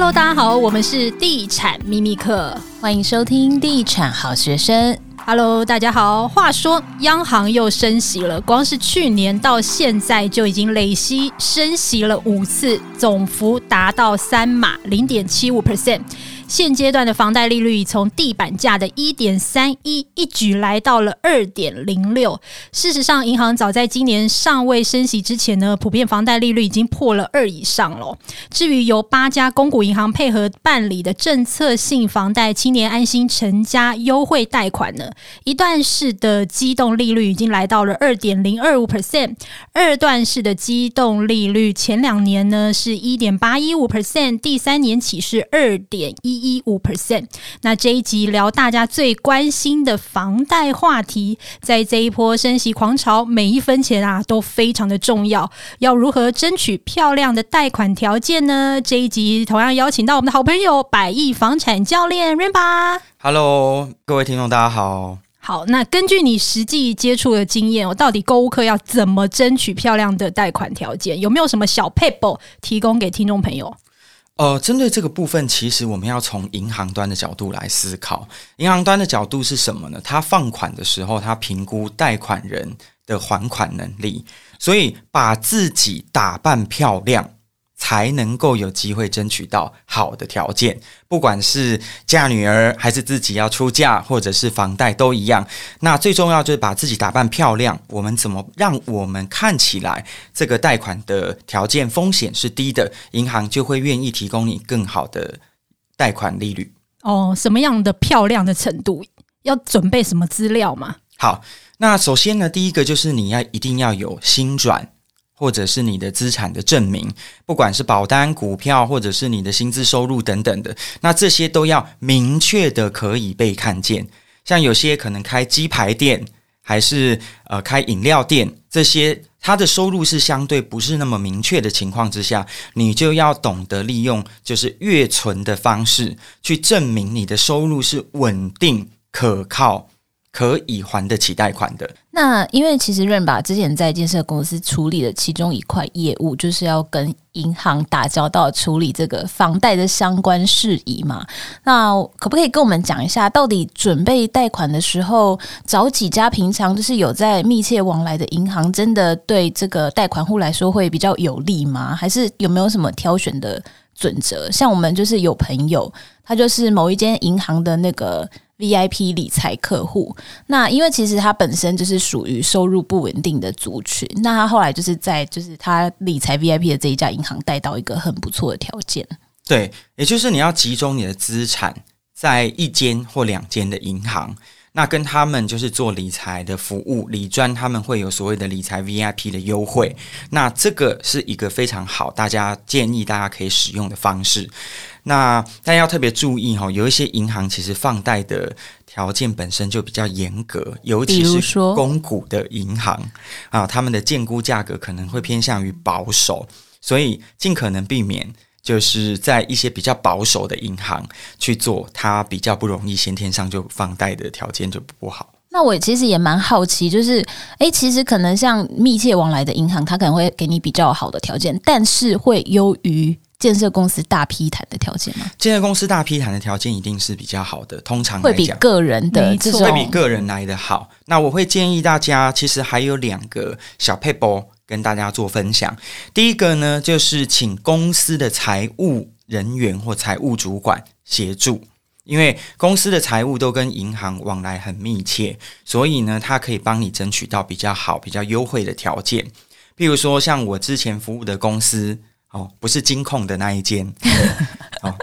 Hello，大家好，我们是地产秘密课，欢迎收听地产好学生。Hello，大家好。话说，央行又升息了，光是去年到现在就已经累积升息了五次，总幅达到三码零点七五 percent。现阶段的房贷利率从地板价的一点三一一举来到了二点零六。事实上，银行早在今年尚未升息之前呢，普遍房贷利率已经破了二以上了。至于由八家公股银行配合办理的政策性房贷青年安心成家优惠贷款呢，一段式的机动利率已经来到了二点零二五 percent，二段式的机动利率前两年呢是一点八一五 percent，第三年起是二点一。一五 percent。那这一集聊大家最关心的房贷话题，在这一波升息狂潮，每一分钱啊都非常的重要。要如何争取漂亮的贷款条件呢？这一集同样邀请到我们的好朋友百亿房产教练 Rainba。Hello，各位听众，大家好。好，那根据你实际接触的经验，我到底购物客要怎么争取漂亮的贷款条件？有没有什么小 paper 提供给听众朋友？呃，针对这个部分，其实我们要从银行端的角度来思考。银行端的角度是什么呢？他放款的时候，他评估贷款人的还款能力，所以把自己打扮漂亮。才能够有机会争取到好的条件，不管是嫁女儿，还是自己要出嫁，或者是房贷都一样。那最重要就是把自己打扮漂亮。我们怎么让我们看起来这个贷款的条件风险是低的，银行就会愿意提供你更好的贷款利率。哦，什么样的漂亮的程度？要准备什么资料吗？好，那首先呢，第一个就是你要一定要有心转。或者是你的资产的证明，不管是保单、股票，或者是你的薪资收入等等的，那这些都要明确的可以被看见。像有些可能开鸡排店，还是呃开饮料店，这些它的收入是相对不是那么明确的情况之下，你就要懂得利用就是月存的方式去证明你的收入是稳定可靠。可以还得起贷款的。那因为其实润吧之前在建设公司处理的其中一块业务，就是要跟银行打交道，处理这个房贷的相关事宜嘛。那可不可以跟我们讲一下，到底准备贷款的时候，找几家平常就是有在密切往来的银行，真的对这个贷款户来说会比较有利吗？还是有没有什么挑选的准则？像我们就是有朋友，他就是某一间银行的那个。VIP 理财客户，那因为其实他本身就是属于收入不稳定的族群，那他后来就是在就是他理财 VIP 的这一家银行贷到一个很不错的条件。对，也就是你要集中你的资产在一间或两间的银行，那跟他们就是做理财的服务，理专他们会有所谓的理财 VIP 的优惠，那这个是一个非常好，大家建议大家可以使用的方式。那但要特别注意哈，有一些银行其实放贷的条件本身就比较严格，尤其是公股的银行啊，他们的建估价格可能会偏向于保守，所以尽可能避免就是在一些比较保守的银行去做，它比较不容易先天上就放贷的条件就不好。那我其实也蛮好奇，就是诶，其实可能像密切往来的银行，它可能会给你比较好的条件，但是会优于。建设公司大批谈的条件吗？建设公司大批谈的条件一定是比较好的，通常会比个人的这种会比个人来的好。那我会建议大家，其实还有两个小撇步跟大家做分享。第一个呢，就是请公司的财务人员或财务主管协助，因为公司的财务都跟银行往来很密切，所以呢，他可以帮你争取到比较好、比较优惠的条件。譬如说，像我之前服务的公司。哦，不是金控的那一间，哦，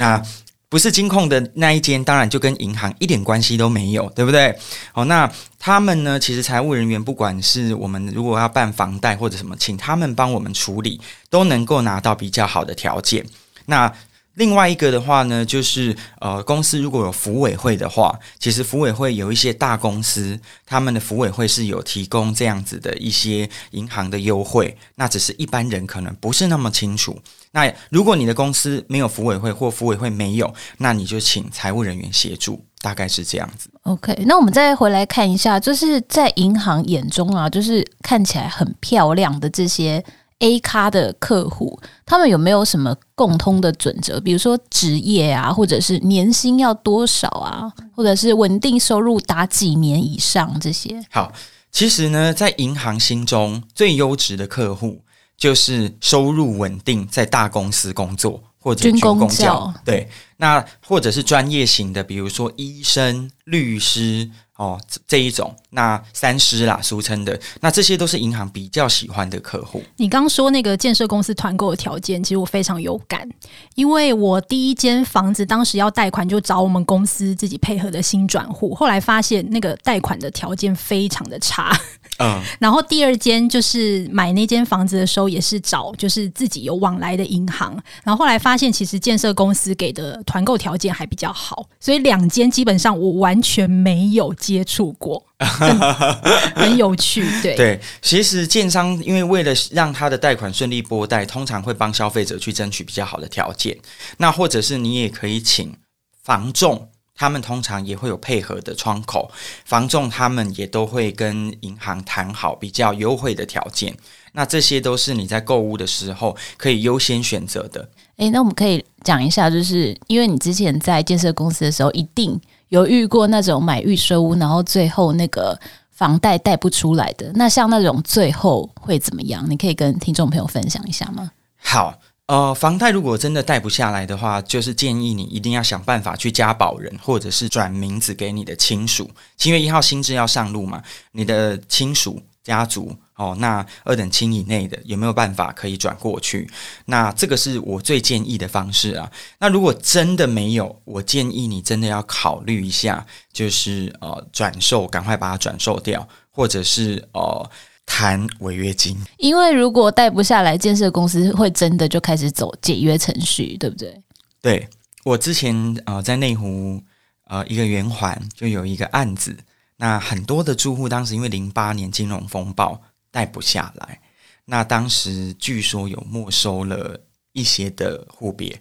那不是金控的那一间，当然就跟银行一点关系都没有，对不对？哦，那他们呢，其实财务人员不管是我们如果要办房贷或者什么，请他们帮我们处理，都能够拿到比较好的条件。那另外一个的话呢，就是呃，公司如果有服委会的话，其实服委会有一些大公司，他们的服委会是有提供这样子的一些银行的优惠，那只是一般人可能不是那么清楚。那如果你的公司没有福委会或福委会没有，那你就请财务人员协助，大概是这样子。OK，那我们再回来看一下，就是在银行眼中啊，就是看起来很漂亮的这些。A 咖的客户，他们有没有什么共通的准则？比如说职业啊，或者是年薪要多少啊，或者是稳定收入达几年以上这些？好，其实呢，在银行心中最优质的客户就是收入稳定，在大公司工作或者军工教，对，那或者是专业型的，比如说医生、律师。哦，这一种那三师啦，俗称的，那这些都是银行比较喜欢的客户。你刚说那个建设公司团购的条件，其实我非常有感，因为我第一间房子当时要贷款，就找我们公司自己配合的新转户，后来发现那个贷款的条件非常的差。嗯，然后第二间就是买那间房子的时候，也是找就是自己有往来的银行，然后后来发现其实建设公司给的团购条件还比较好，所以两间基本上我完全没有接触过，很，很有趣。对对，其实建商因为为了让他的贷款顺利拨贷，通常会帮消费者去争取比较好的条件，那或者是你也可以请房仲。他们通常也会有配合的窗口，房仲他们也都会跟银行谈好比较优惠的条件。那这些都是你在购物的时候可以优先选择的。诶，那我们可以讲一下，就是因为你之前在建设公司的时候，一定有遇过那种买预售屋，然后最后那个房贷贷不出来的。那像那种最后会怎么样？你可以跟听众朋友分享一下吗？好。呃，房贷如果真的贷不下来的话，就是建议你一定要想办法去加保人，或者是转名字给你的亲属。七月一号新制要上路嘛，你的亲属家族哦，那二等亲以内的有没有办法可以转过去？那这个是我最建议的方式啊。那如果真的没有，我建议你真的要考虑一下，就是呃转售，赶快把它转售掉，或者是呃。谈违约金，因为如果贷不下来，建设公司会真的就开始走解约程序，对不对？对，我之前呃在内湖呃一个圆环就有一个案子，那很多的住户当时因为零八年金融风暴贷不下来，那当时据说有没收了一些的户别。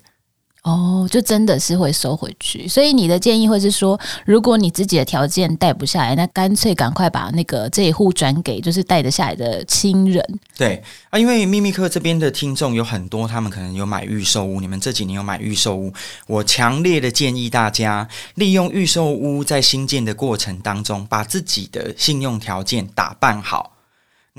哦，就真的是会收回去，所以你的建议会是说，如果你自己的条件带不下来，那干脆赶快把那个这一户转给就是带得下来的亲人。对。啊，因为秘密客这边的听众有很多，他们可能有买预售屋，你们这几年有买预售屋，我强烈的建议大家利用预售屋在新建的过程当中，把自己的信用条件打扮好，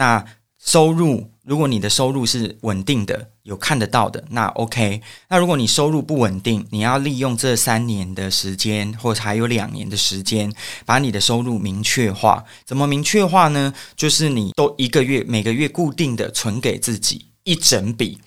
那收入。如果你的收入是稳定的，有看得到的，那 OK。那如果你收入不稳定，你要利用这三年的时间，或者还有两年的时间，把你的收入明确化。怎么明确化呢？就是你都一个月每个月固定的存给自己一整笔，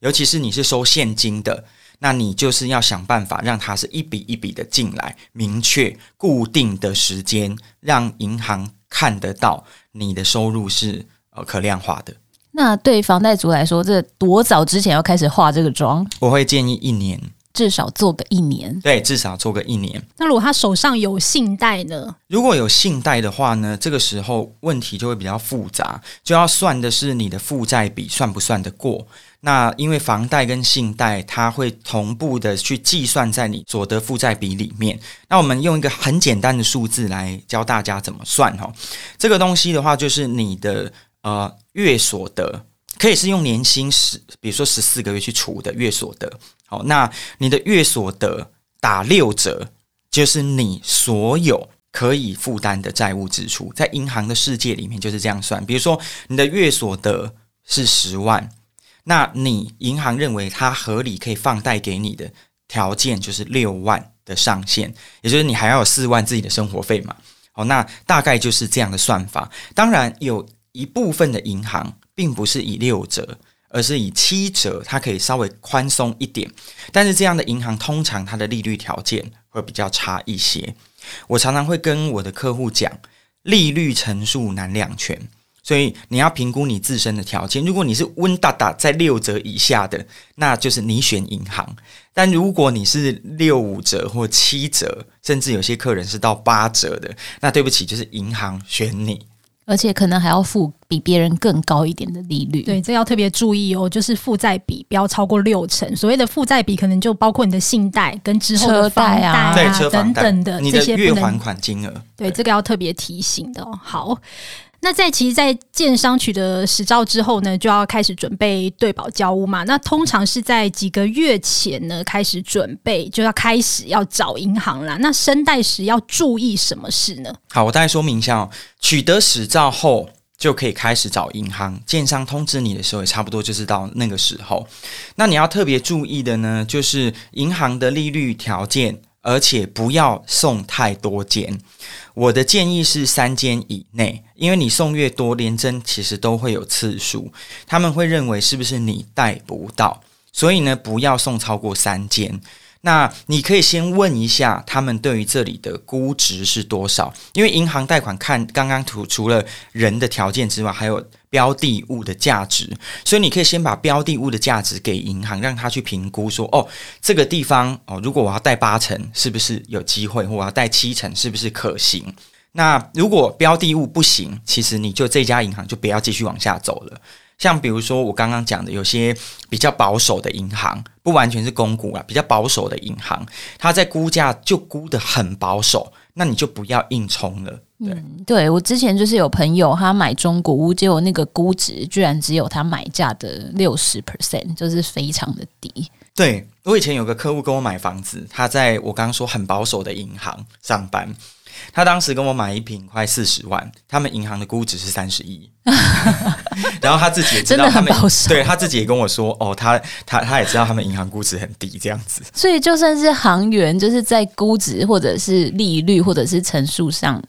尤其是你是收现金的，那你就是要想办法让它是一笔一笔的进来，明确固定的时间，让银行看得到你的收入是呃可量化的。那对房贷族来说，这多早之前要开始化这个妆？我会建议一年，至少做个一年。对，至少做个一年。那如果他手上有信贷呢？如果有信贷的话呢，这个时候问题就会比较复杂，就要算的是你的负债比算不算得过。那因为房贷跟信贷，它会同步的去计算在你所得负债比里面。那我们用一个很简单的数字来教大家怎么算哈。这个东西的话，就是你的。呃，月所得可以是用年薪十，比如说十四个月去除的月所得。好，那你的月所得打六折，就是你所有可以负担的债务支出。在银行的世界里面就是这样算。比如说你的月所得是十万，那你银行认为它合理可以放贷给你的条件就是六万的上限，也就是你还要有四万自己的生活费嘛。好，那大概就是这样的算法。当然有。一部分的银行并不是以六折，而是以七折，它可以稍微宽松一点。但是这样的银行通常它的利率条件会比较差一些。我常常会跟我的客户讲，利率乘数难两全，所以你要评估你自身的条件。如果你是温大大在六折以下的，那就是你选银行；但如果你是六五折或七折，甚至有些客人是到八折的，那对不起，就是银行选你。而且可能还要付比别人更高一点的利率，对，这要特别注意哦。就是负债比不要超过六成，所谓的负债比可能就包括你的信贷跟之后的房贷啊，对，车房贷等等的这些月还款金额。对，这个要特别提醒的哦。好，那在其实，在建商取得实照之后呢，就要开始准备对保交屋嘛。那通常是在几个月前呢开始准备，就要开始要找银行啦。那申贷时要注意什么事呢？好，我大概说明一下哦。取得实照后就可以开始找银行，建商通知你的时候也差不多就是到那个时候。那你要特别注意的呢，就是银行的利率条件。而且不要送太多间，我的建议是三间以内，因为你送越多，连针其实都会有次数，他们会认为是不是你贷不到，所以呢，不要送超过三间。那你可以先问一下他们对于这里的估值是多少，因为银行贷款看刚刚除除了人的条件之外，还有标的物的价值，所以你可以先把标的物的价值给银行，让他去评估说，哦，这个地方哦，如果我要贷八成，是不是有机会，或我要贷七成，是不是可行？那如果标的物不行，其实你就这家银行就不要继续往下走了。像比如说我刚刚讲的，有些比较保守的银行，不完全是公股啊，比较保守的银行，它在估价就估得很保守，那你就不要硬冲了。对，嗯、对我之前就是有朋友他买中古屋，结果那个估值居然只有他买价的六十 percent，就是非常的低。对，我以前有个客户跟我买房子，他在我刚刚说很保守的银行上班。他当时跟我买一平快四十万，他们银行的估值是三十亿，然后他自己也知道他们，对他自己也跟我说，哦，他他他也知道他们银行估值很低这样子，所以就算是行员，就是在估值或者是利率或者是层数上，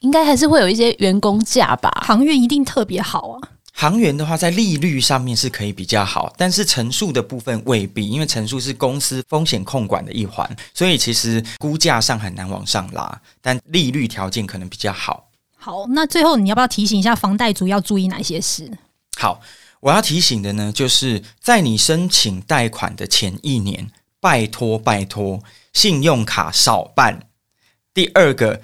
应该还是会有一些员工价吧？行员一定特别好啊。行员的话，在利率上面是可以比较好，但是陈数的部分未必，因为陈数是公司风险控管的一环，所以其实估价上很难往上拉，但利率条件可能比较好。好，那最后你要不要提醒一下房贷族要注意哪些事？好，我要提醒的呢，就是在你申请贷款的前一年，拜托拜托，信用卡少办。第二个，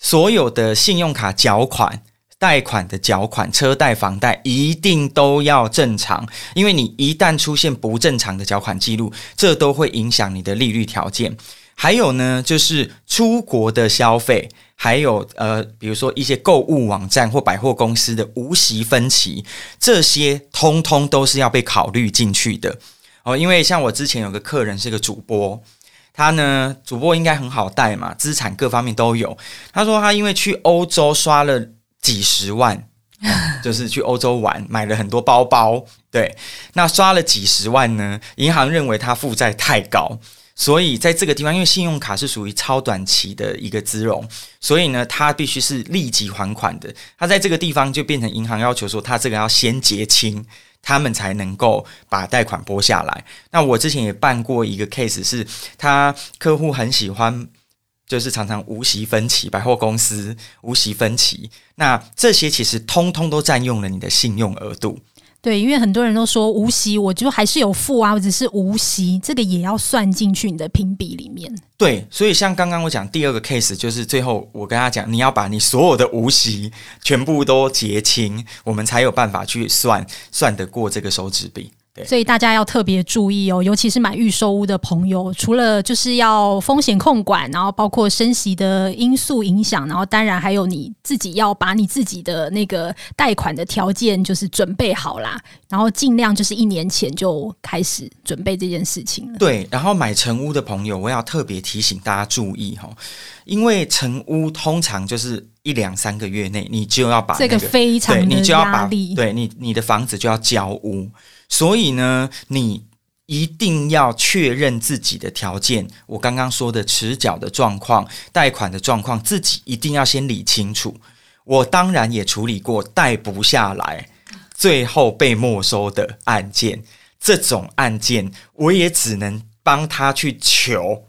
所有的信用卡缴款。贷款的缴款、车贷、房贷一定都要正常，因为你一旦出现不正常的缴款记录，这都会影响你的利率条件。还有呢，就是出国的消费，还有呃，比如说一些购物网站或百货公司的无息分期，这些通通都是要被考虑进去的哦。因为像我之前有个客人是个主播，他呢，主播应该很好带嘛，资产各方面都有。他说他因为去欧洲刷了。几十万，就是去欧洲玩，买了很多包包。对，那刷了几十万呢？银行认为他负债太高，所以在这个地方，因为信用卡是属于超短期的一个资融，所以呢，他必须是立即还款的。他在这个地方就变成银行要求说，他这个要先结清，他们才能够把贷款拨下来。那我之前也办过一个 case，是他客户很喜欢。就是常常无息分期，百货公司无息分期，那这些其实通通都占用了你的信用额度。对，因为很多人都说无息，我就还是有付啊，我只是无息，这个也要算进去你的评比里面。对，所以像刚刚我讲第二个 case，就是最后我跟他讲，你要把你所有的无息全部都结清，我们才有办法去算算得过这个收支比。所以大家要特别注意哦，尤其是买预售屋的朋友，除了就是要风险控管，然后包括升息的因素影响，然后当然还有你自己要把你自己的那个贷款的条件就是准备好啦，然后尽量就是一年前就开始准备这件事情了。对，然后买成屋的朋友，我要特别提醒大家注意哈，因为成屋通常就是一两三个月内，你就要把、那个、这个非常你就要把对你你的房子就要交屋。所以呢，你一定要确认自己的条件。我刚刚说的持缴的状况、贷款的状况，自己一定要先理清楚。我当然也处理过贷不下来，最后被没收的案件。这种案件，我也只能帮他去求。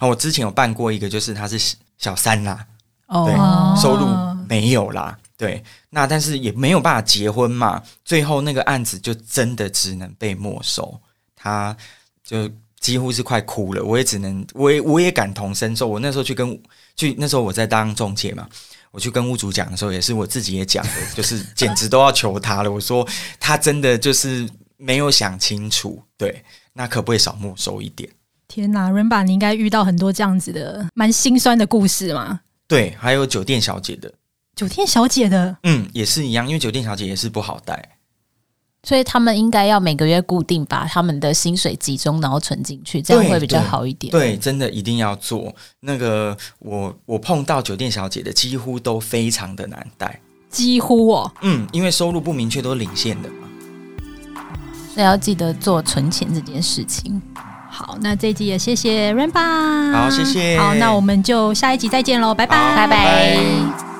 我之前有办过一个，就是他是小三啦，对，收入没有啦。对，那但是也没有办法结婚嘛，最后那个案子就真的只能被没收，他就几乎是快哭了，我也只能，我也我也感同身受，我那时候去跟去那时候我在当中介嘛，我去跟屋主讲的时候，也是我自己也讲的，就是简直都要求他了，我说他真的就是没有想清楚，对，那可不可以少没收一点？天哪，Rainba，你应该遇到很多这样子的蛮心酸的故事嘛？对，还有酒店小姐的。酒店小姐的，嗯，也是一样，因为酒店小姐也是不好带。所以他们应该要每个月固定把他们的薪水集中，然后存进去，这样会比较好一点。对，对，真的一定要做。那个我我碰到酒店小姐的，几乎都非常的难带。几乎哦，嗯，因为收入不明确，都是领现的嘛。所以要记得做存钱这件事情。好，那这一集也谢谢 Rainba。好，谢谢。好，那我们就下一集再见喽，拜拜，拜拜。